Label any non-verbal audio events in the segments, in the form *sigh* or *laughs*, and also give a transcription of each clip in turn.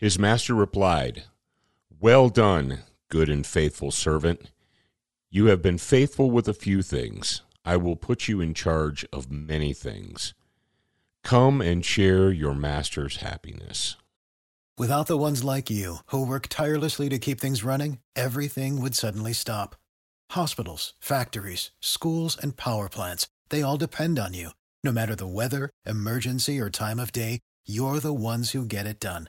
His master replied, Well done, good and faithful servant. You have been faithful with a few things. I will put you in charge of many things. Come and share your master's happiness. Without the ones like you, who work tirelessly to keep things running, everything would suddenly stop. Hospitals, factories, schools, and power plants, they all depend on you. No matter the weather, emergency, or time of day, you're the ones who get it done.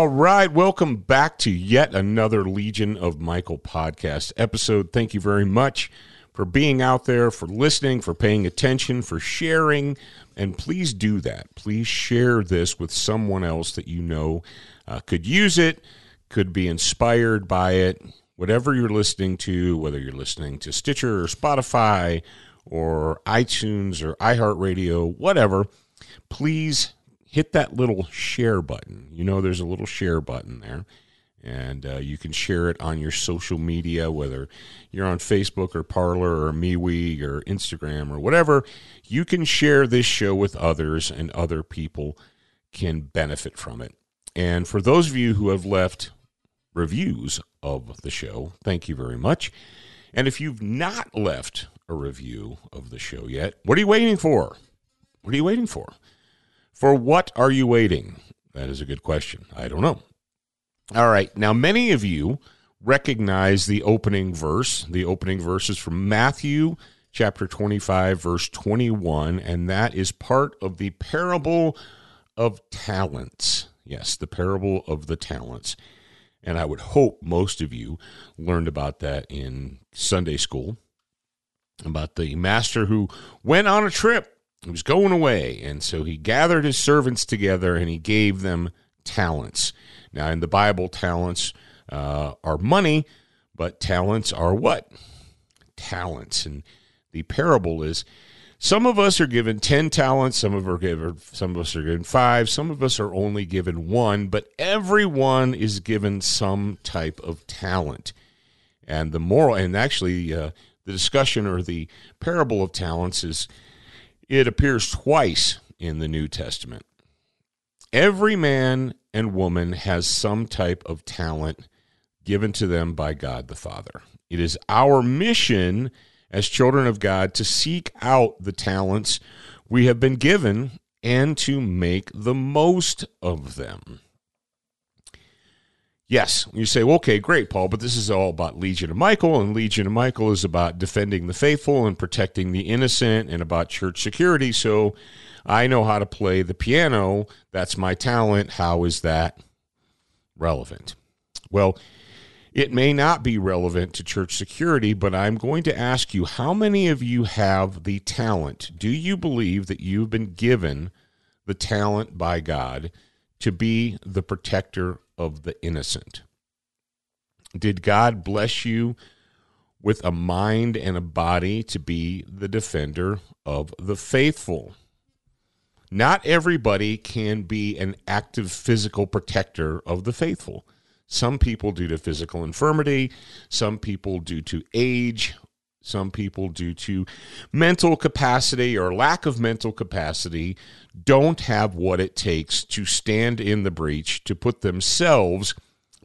All right, welcome back to yet another Legion of Michael podcast episode. Thank you very much for being out there, for listening, for paying attention, for sharing, and please do that. Please share this with someone else that you know uh, could use it, could be inspired by it. Whatever you're listening to, whether you're listening to Stitcher or Spotify or iTunes or iHeartRadio, whatever, please hit that little share button. You know, there's a little share button there. And uh, you can share it on your social media, whether you're on Facebook or Parler or MeWe or Instagram or whatever. You can share this show with others, and other people can benefit from it. And for those of you who have left reviews of the show, thank you very much. And if you've not left a review of the show yet, what are you waiting for? What are you waiting for? For what are you waiting? That is a good question. I don't know. All right. Now, many of you recognize the opening verse. The opening verse is from Matthew chapter 25, verse 21, and that is part of the parable of talents. Yes, the parable of the talents. And I would hope most of you learned about that in Sunday school about the master who went on a trip he was going away, and so he gathered his servants together and he gave them talents. Now, in the Bible, talents uh, are money, but talents are what? Talents. And the parable is some of us are given 10 talents, some of, are given, some of us are given five, some of us are only given one, but everyone is given some type of talent. And the moral, and actually, uh, the discussion or the parable of talents is it appears twice in the New Testament. Every man and woman has some type of talent given to them by God the Father. It is our mission as children of God to seek out the talents we have been given and to make the most of them. Yes, you say, well, okay, great, Paul, but this is all about Legion of Michael, and Legion of Michael is about defending the faithful and protecting the innocent and about church security. So I know how to play the piano. That's my talent. How is that relevant? Well, it may not be relevant to church security, but I'm going to ask you how many of you have the talent? Do you believe that you've been given the talent by God to be the protector of the innocent? Did God bless you with a mind and a body to be the defender of the faithful? Not everybody can be an active physical protector of the faithful. Some people, due to physical infirmity, some people, due to age, some people, due to mental capacity or lack of mental capacity, don't have what it takes to stand in the breach to put themselves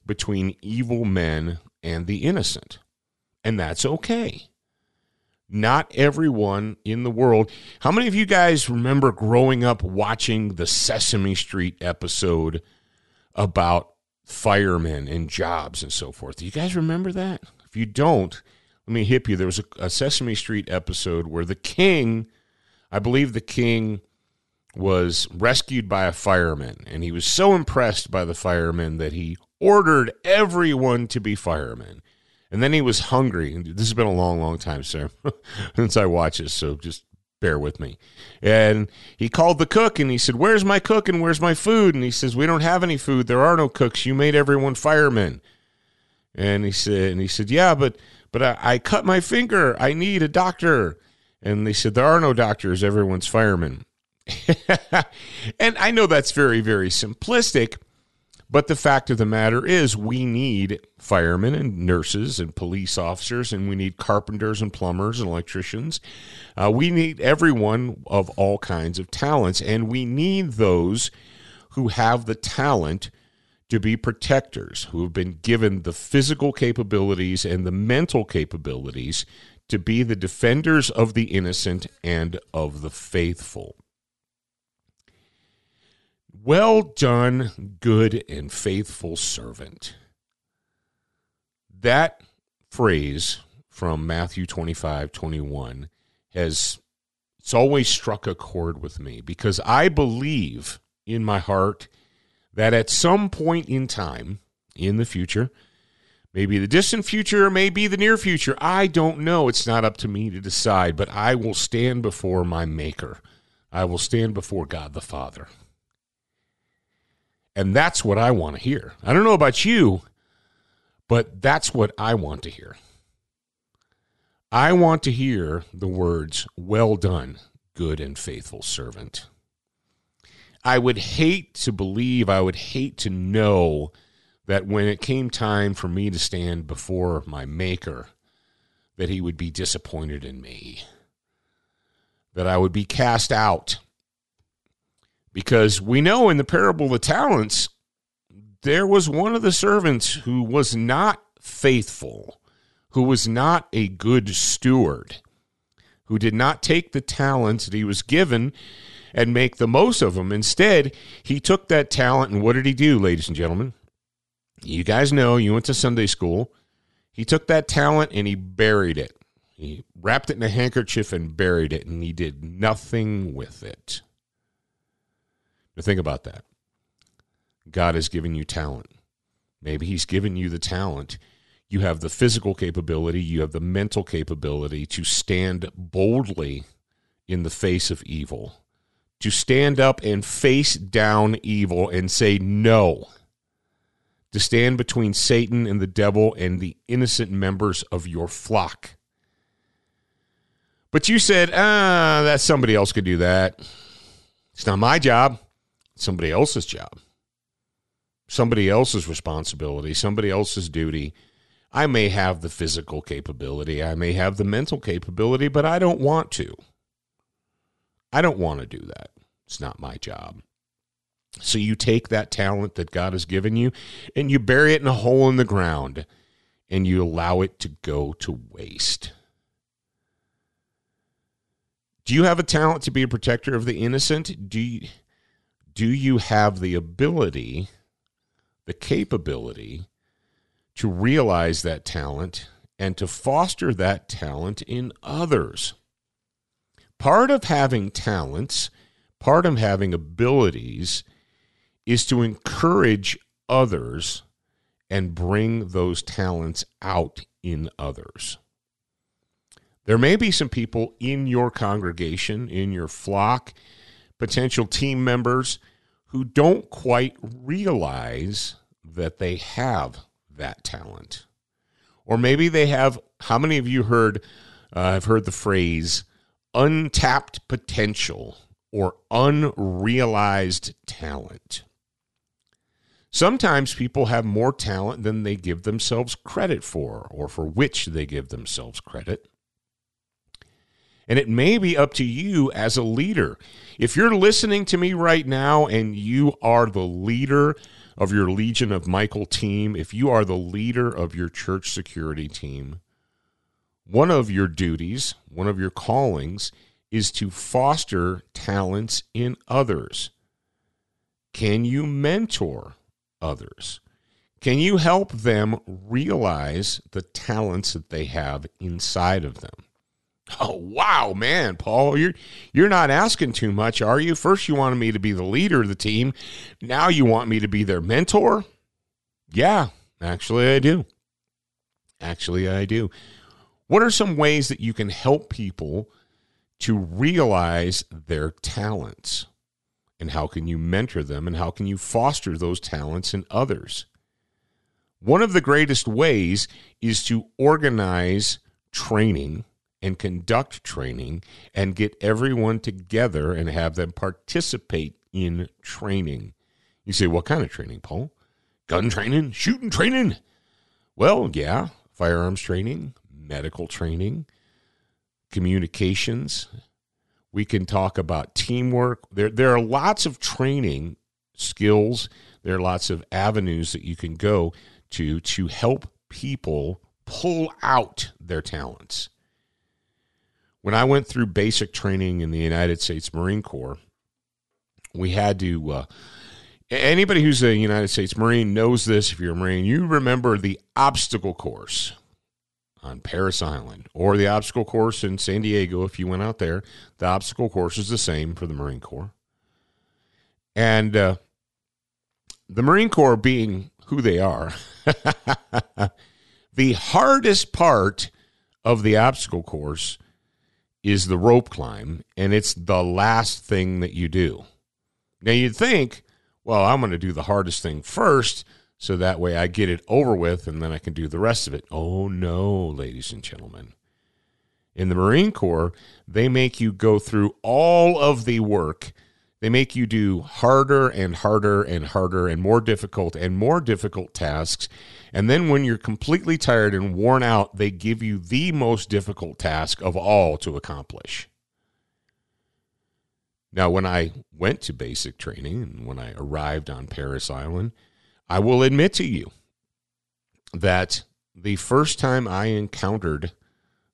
between evil men and the innocent. And that's okay. Not everyone in the world. How many of you guys remember growing up watching the Sesame Street episode about firemen and jobs and so forth? Do you guys remember that? If you don't, let me hip you. There was a, a Sesame Street episode where the king, I believe the king was rescued by a fireman, and he was so impressed by the firemen that he ordered everyone to be firemen. And then he was hungry. This has been a long, long time, sir, *laughs* since I watched this. So just bear with me. And he called the cook and he said, Where's my cook and where's my food? And he says, We don't have any food. There are no cooks. You made everyone firemen. And he said, and he said, Yeah, but but I, I cut my finger. I need a doctor. And they said, There are no doctors, everyone's firemen. *laughs* and I know that's very, very simplistic, but the fact of the matter is, we need firemen and nurses and police officers, and we need carpenters and plumbers and electricians. Uh, we need everyone of all kinds of talents, and we need those who have the talent to be protectors, who have been given the physical capabilities and the mental capabilities to be the defenders of the innocent and of the faithful. Well done, good and faithful servant. That phrase from Matthew 25 21 has it's always struck a chord with me because I believe in my heart that at some point in time in the future, maybe the distant future, maybe the near future, I don't know. It's not up to me to decide, but I will stand before my Maker. I will stand before God the Father. And that's what I want to hear. I don't know about you, but that's what I want to hear. I want to hear the words, Well done, good and faithful servant. I would hate to believe, I would hate to know that when it came time for me to stand before my Maker, that he would be disappointed in me, that I would be cast out. Because we know in the parable of the talents, there was one of the servants who was not faithful, who was not a good steward, who did not take the talents that he was given and make the most of them. Instead, he took that talent and what did he do, ladies and gentlemen? You guys know, you went to Sunday school. He took that talent and he buried it. He wrapped it in a handkerchief and buried it, and he did nothing with it. Now think about that. God has given you talent. Maybe He's given you the talent. You have the physical capability, you have the mental capability to stand boldly in the face of evil, to stand up and face down evil and say no, to stand between Satan and the devil and the innocent members of your flock. But you said, ah, that somebody else could do that. It's not my job somebody else's job, somebody else's responsibility, somebody else's duty. I may have the physical capability, I may have the mental capability, but I don't want to. I don't want to do that. It's not my job. So you take that talent that God has given you and you bury it in a hole in the ground and you allow it to go to waste. Do you have a talent to be a protector of the innocent? Do you, do you have the ability, the capability to realize that talent and to foster that talent in others? Part of having talents, part of having abilities, is to encourage others and bring those talents out in others. There may be some people in your congregation, in your flock, potential team members who don't quite realize that they have that talent. Or maybe they have, how many of you heard, uh, have heard the phrase untapped potential or unrealized talent? Sometimes people have more talent than they give themselves credit for, or for which they give themselves credit. And it may be up to you as a leader. If you're listening to me right now and you are the leader of your Legion of Michael team, if you are the leader of your church security team, one of your duties, one of your callings, is to foster talents in others. Can you mentor others? Can you help them realize the talents that they have inside of them? *laughs* Oh wow, man, Paul, you're you're not asking too much, are you? First you wanted me to be the leader of the team. Now you want me to be their mentor? Yeah, actually I do. Actually, I do. What are some ways that you can help people to realize their talents? And how can you mentor them and how can you foster those talents in others? One of the greatest ways is to organize training and conduct training and get everyone together and have them participate in training. You say, what kind of training, Paul? Gun training, shooting training? Well, yeah, firearms training, medical training, communications. We can talk about teamwork. There, there are lots of training skills. There are lots of avenues that you can go to to help people pull out their talents. When I went through basic training in the United States Marine Corps, we had to. Uh, anybody who's a United States Marine knows this. If you're a Marine, you remember the obstacle course on Parris Island or the obstacle course in San Diego. If you went out there, the obstacle course is the same for the Marine Corps. And uh, the Marine Corps being who they are, *laughs* the hardest part of the obstacle course is the rope climb, and it's the last thing that you do. Now, you'd think, well, I'm going to do the hardest thing first, so that way I get it over with and then I can do the rest of it. Oh, no, ladies and gentlemen. In the Marine Corps, they make you go through all of the work they make you do harder and harder and harder and more difficult and more difficult tasks. And then when you're completely tired and worn out, they give you the most difficult task of all to accomplish. Now, when I went to basic training and when I arrived on Parris Island, I will admit to you that the first time I encountered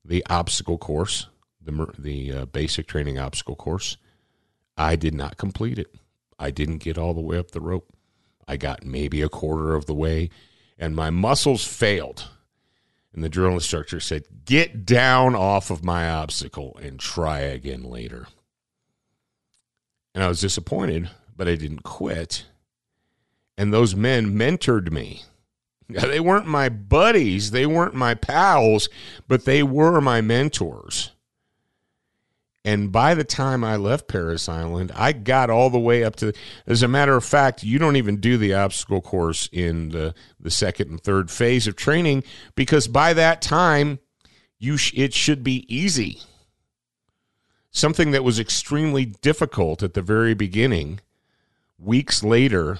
the obstacle course, the, the uh, basic training obstacle course, I did not complete it. I didn't get all the way up the rope. I got maybe a quarter of the way, and my muscles failed. And the drill instructor said, Get down off of my obstacle and try again later. And I was disappointed, but I didn't quit. And those men mentored me. They weren't my buddies, they weren't my pals, but they were my mentors. And by the time I left Parris Island, I got all the way up to. As a matter of fact, you don't even do the obstacle course in the, the second and third phase of training because by that time, you sh- it should be easy. Something that was extremely difficult at the very beginning, weeks later,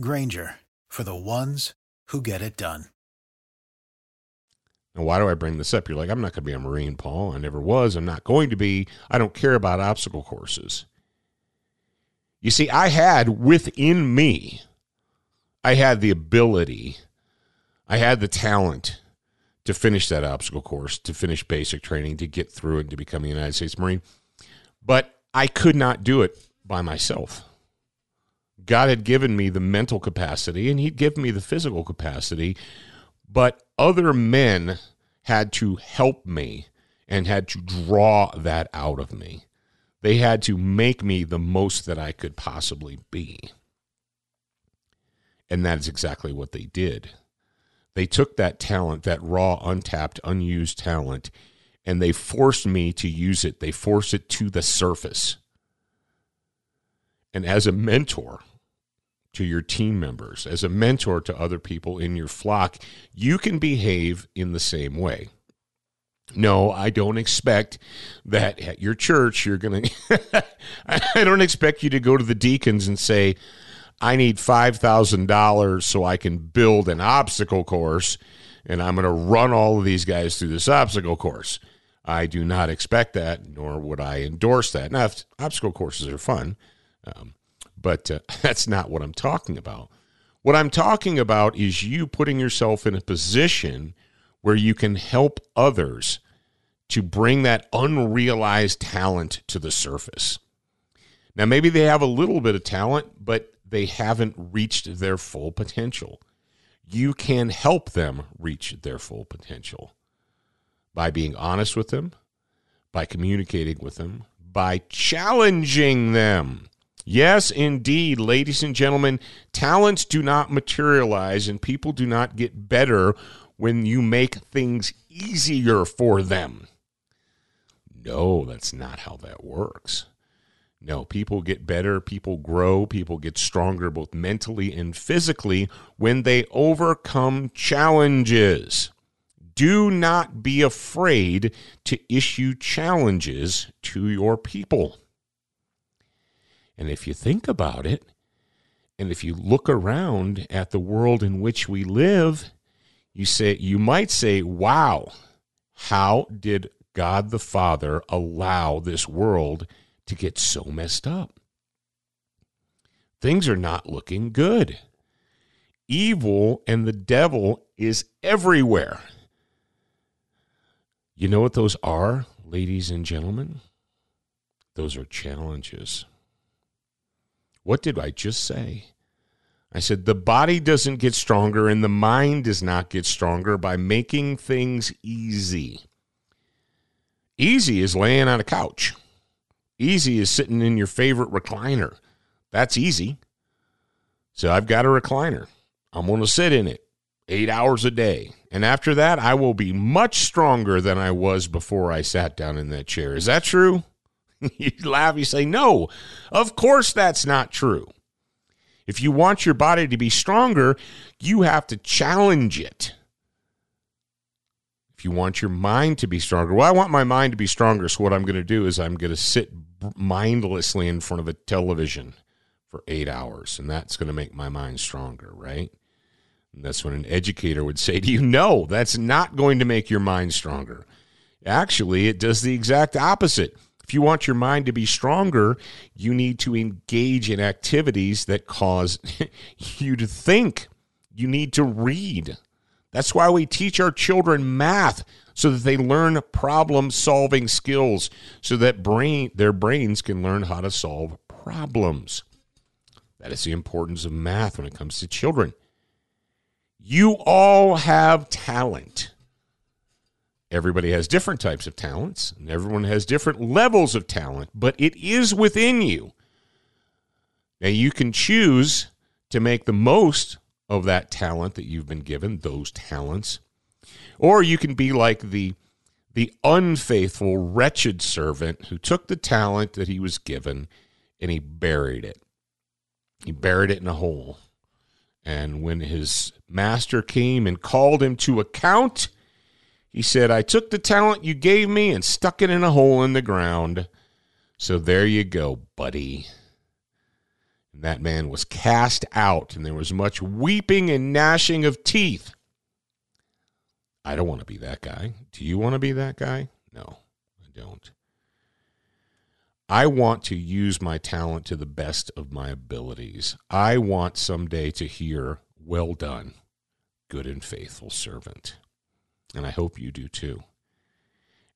Grainger for the ones who get it done. Now, why do I bring this up? You're like, I'm not going to be a Marine, Paul. I never was. I'm not going to be. I don't care about obstacle courses. You see, I had within me, I had the ability, I had the talent to finish that obstacle course, to finish basic training, to get through it, to become a United States Marine. But I could not do it by myself. God had given me the mental capacity and He'd given me the physical capacity but other men had to help me and had to draw that out of me. They had to make me the most that I could possibly be. And that is exactly what they did. They took that talent, that raw, untapped, unused talent, and they forced me to use it. They forced it to the surface. And as a mentor, to your team members, as a mentor to other people in your flock, you can behave in the same way. No, I don't expect that at your church you're going *laughs* to, I don't expect you to go to the deacons and say, I need $5,000 so I can build an obstacle course and I'm going to run all of these guys through this obstacle course. I do not expect that, nor would I endorse that. Now, obstacle courses are fun, um, but uh, *laughs* that's not what I'm talking about. What I'm talking about is you putting yourself in a position where you can help others to bring that unrealized talent to the surface. Now, maybe they have a little bit of talent, but they haven't reached their full potential. You can help them reach their full potential by being honest with them, by communicating with them, by challenging them. Yes, indeed, ladies and gentlemen, talents do not materialize and people do not get better when you make things easier for them. No, that's not how that works. No, people get better, people grow, people get stronger both mentally and physically when they overcome challenges. Do not be afraid to issue challenges to your people. And if you think about it, and if you look around at the world in which we live, you say you might say, "Wow, how did God the Father allow this world to get so messed up?" Things are not looking good. Evil and the devil is everywhere. You know what those are, ladies and gentlemen? Those are challenges. What did I just say? I said the body doesn't get stronger and the mind does not get stronger by making things easy. Easy is laying on a couch. Easy is sitting in your favorite recliner. That's easy. So I've got a recliner. I'm going to sit in it eight hours a day. And after that, I will be much stronger than I was before I sat down in that chair. Is that true? *laughs* you laugh, you say, no, of course that's not true. If you want your body to be stronger, you have to challenge it. If you want your mind to be stronger, well, I want my mind to be stronger. So, what I'm going to do is I'm going to sit mindlessly in front of a television for eight hours, and that's going to make my mind stronger, right? And that's when an educator would say to you, no, that's not going to make your mind stronger. Actually, it does the exact opposite. If you want your mind to be stronger, you need to engage in activities that cause *laughs* you to think. You need to read. That's why we teach our children math so that they learn problem solving skills so that brain their brains can learn how to solve problems. That is the importance of math when it comes to children. You all have talent. Everybody has different types of talents, and everyone has different levels of talent, but it is within you. Now, you can choose to make the most of that talent that you've been given, those talents, or you can be like the the unfaithful, wretched servant who took the talent that he was given and he buried it. He buried it in a hole. And when his master came and called him to account, he said, I took the talent you gave me and stuck it in a hole in the ground. So there you go, buddy. And that man was cast out, and there was much weeping and gnashing of teeth. I don't want to be that guy. Do you want to be that guy? No, I don't. I want to use my talent to the best of my abilities. I want someday to hear, Well done, good and faithful servant. And I hope you do too.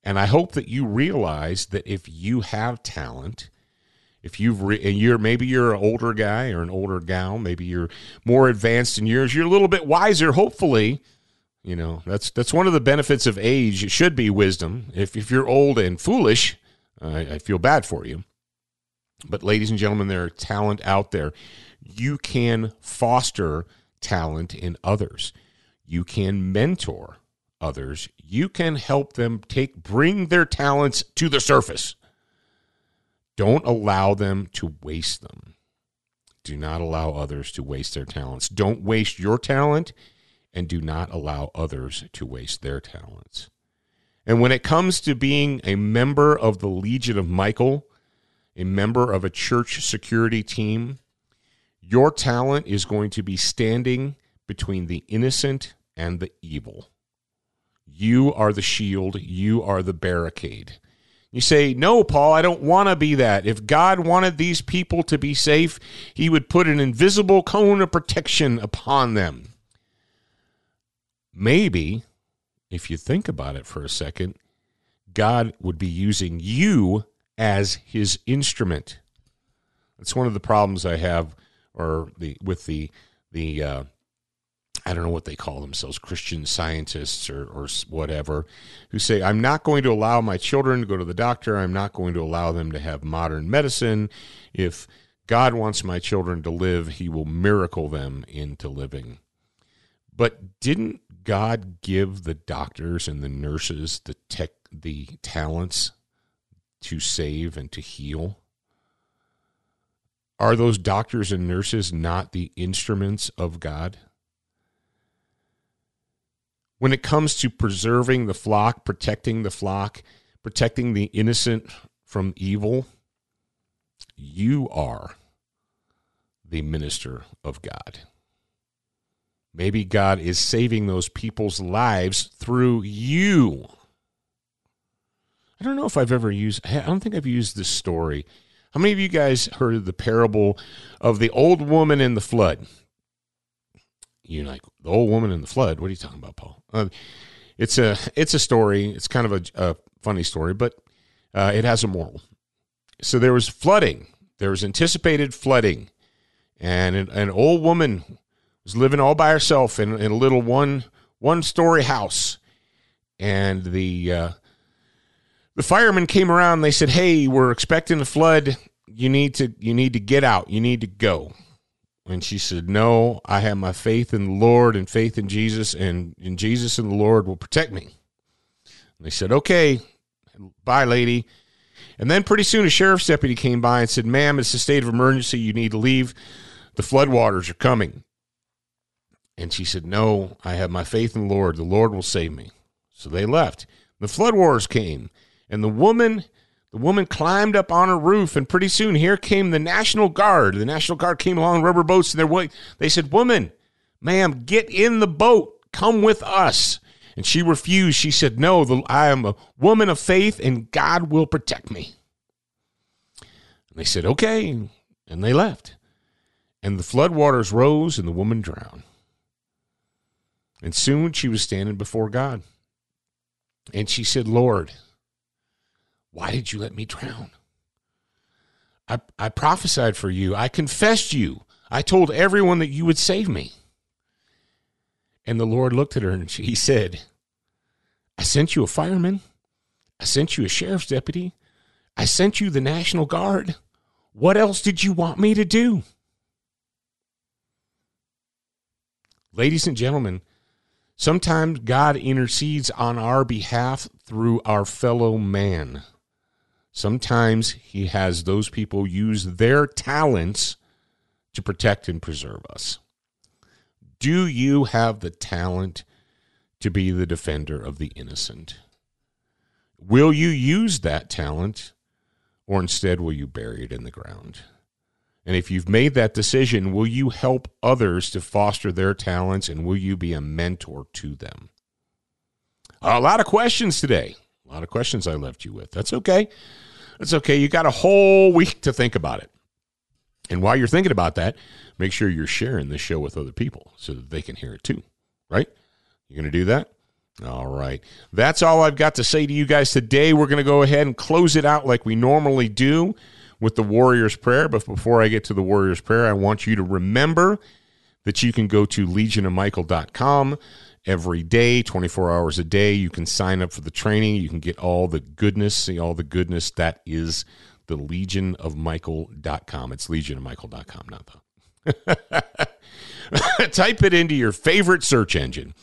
And I hope that you realize that if you have talent, if you've re- and you're maybe you're an older guy or an older gal, maybe you're more advanced in years, you're a little bit wiser. Hopefully, you know that's that's one of the benefits of age. It should be wisdom. If if you're old and foolish, I, I feel bad for you. But ladies and gentlemen, there are talent out there. You can foster talent in others. You can mentor others, you can help them take bring their talents to the surface. Don't allow them to waste them. Do not allow others to waste their talents. Don't waste your talent and do not allow others to waste their talents. And when it comes to being a member of the Legion of Michael, a member of a church security team, your talent is going to be standing between the innocent and the evil. You are the shield, you are the barricade. You say, No, Paul, I don't want to be that. If God wanted these people to be safe, he would put an invisible cone of protection upon them. Maybe if you think about it for a second, God would be using you as his instrument. That's one of the problems I have or the with the the uh, I don't know what they call themselves, Christian scientists or, or whatever, who say, I'm not going to allow my children to go to the doctor. I'm not going to allow them to have modern medicine. If God wants my children to live, he will miracle them into living. But didn't God give the doctors and the nurses the tech, the talents to save and to heal? Are those doctors and nurses not the instruments of God? When it comes to preserving the flock, protecting the flock, protecting the innocent from evil, you are the minister of God. Maybe God is saving those people's lives through you. I don't know if I've ever used, I don't think I've used this story. How many of you guys heard the parable of the old woman in the flood? You're like the old woman in the flood. What are you talking about, Paul? Uh, it's a it's a story. It's kind of a, a funny story, but uh, it has a moral. So there was flooding. There was anticipated flooding, and an, an old woman was living all by herself in, in a little one one story house, and the uh, the firemen came around. they said, "Hey, we're expecting a flood. You need to you need to get out. You need to go." And she said, No, I have my faith in the Lord and faith in Jesus, and in Jesus and the Lord will protect me. And they said, Okay, bye, lady. And then pretty soon a sheriff's deputy came by and said, Ma'am, it's a state of emergency. You need to leave. The floodwaters are coming. And she said, No, I have my faith in the Lord. The Lord will save me. So they left. The floodwaters came, and the woman the woman climbed up on her roof, and pretty soon here came the National Guard. The National Guard came along rubber boats, and they they said, "Woman, ma'am, get in the boat. Come with us." And she refused. She said, "No, the, I am a woman of faith, and God will protect me." And they said, "Okay," and they left. And the floodwaters rose, and the woman drowned. And soon she was standing before God. And she said, Lord, why did you let me drown? I, I prophesied for you. I confessed you. I told everyone that you would save me. And the Lord looked at her and he said, I sent you a fireman. I sent you a sheriff's deputy. I sent you the National Guard. What else did you want me to do? Ladies and gentlemen, sometimes God intercedes on our behalf through our fellow man. Sometimes he has those people use their talents to protect and preserve us. Do you have the talent to be the defender of the innocent? Will you use that talent, or instead will you bury it in the ground? And if you've made that decision, will you help others to foster their talents and will you be a mentor to them? A lot of questions today. A lot of questions I left you with. That's okay. That's okay. You got a whole week to think about it. And while you're thinking about that, make sure you're sharing this show with other people so that they can hear it too. Right? You're going to do that? All right. That's all I've got to say to you guys today. We're going to go ahead and close it out like we normally do with the Warrior's Prayer. But before I get to the Warrior's Prayer, I want you to remember that you can go to legionofmichael.com every day, 24 hours a day. You can sign up for the training. You can get all the goodness, see all the goodness that is the legionofmichael.com. It's legionofmichael.com, not the. *laughs* Type it into your favorite search engine,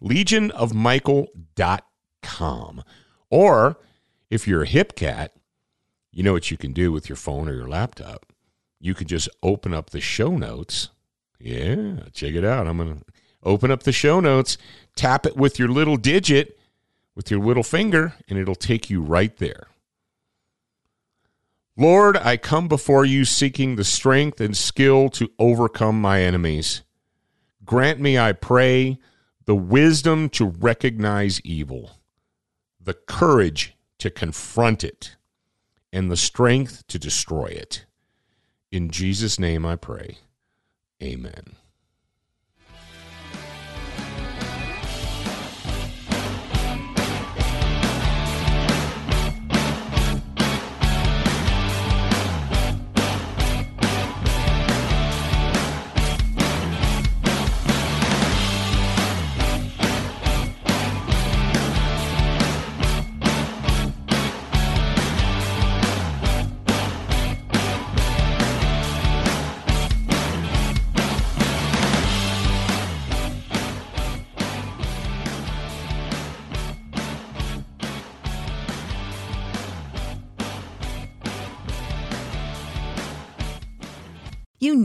legionofmichael.com. Or if you're a hip cat, you know what you can do with your phone or your laptop. You can just open up the show notes. Yeah, check it out. I'm going to Open up the show notes, tap it with your little digit, with your little finger, and it'll take you right there. Lord, I come before you seeking the strength and skill to overcome my enemies. Grant me, I pray, the wisdom to recognize evil, the courage to confront it, and the strength to destroy it. In Jesus' name I pray. Amen.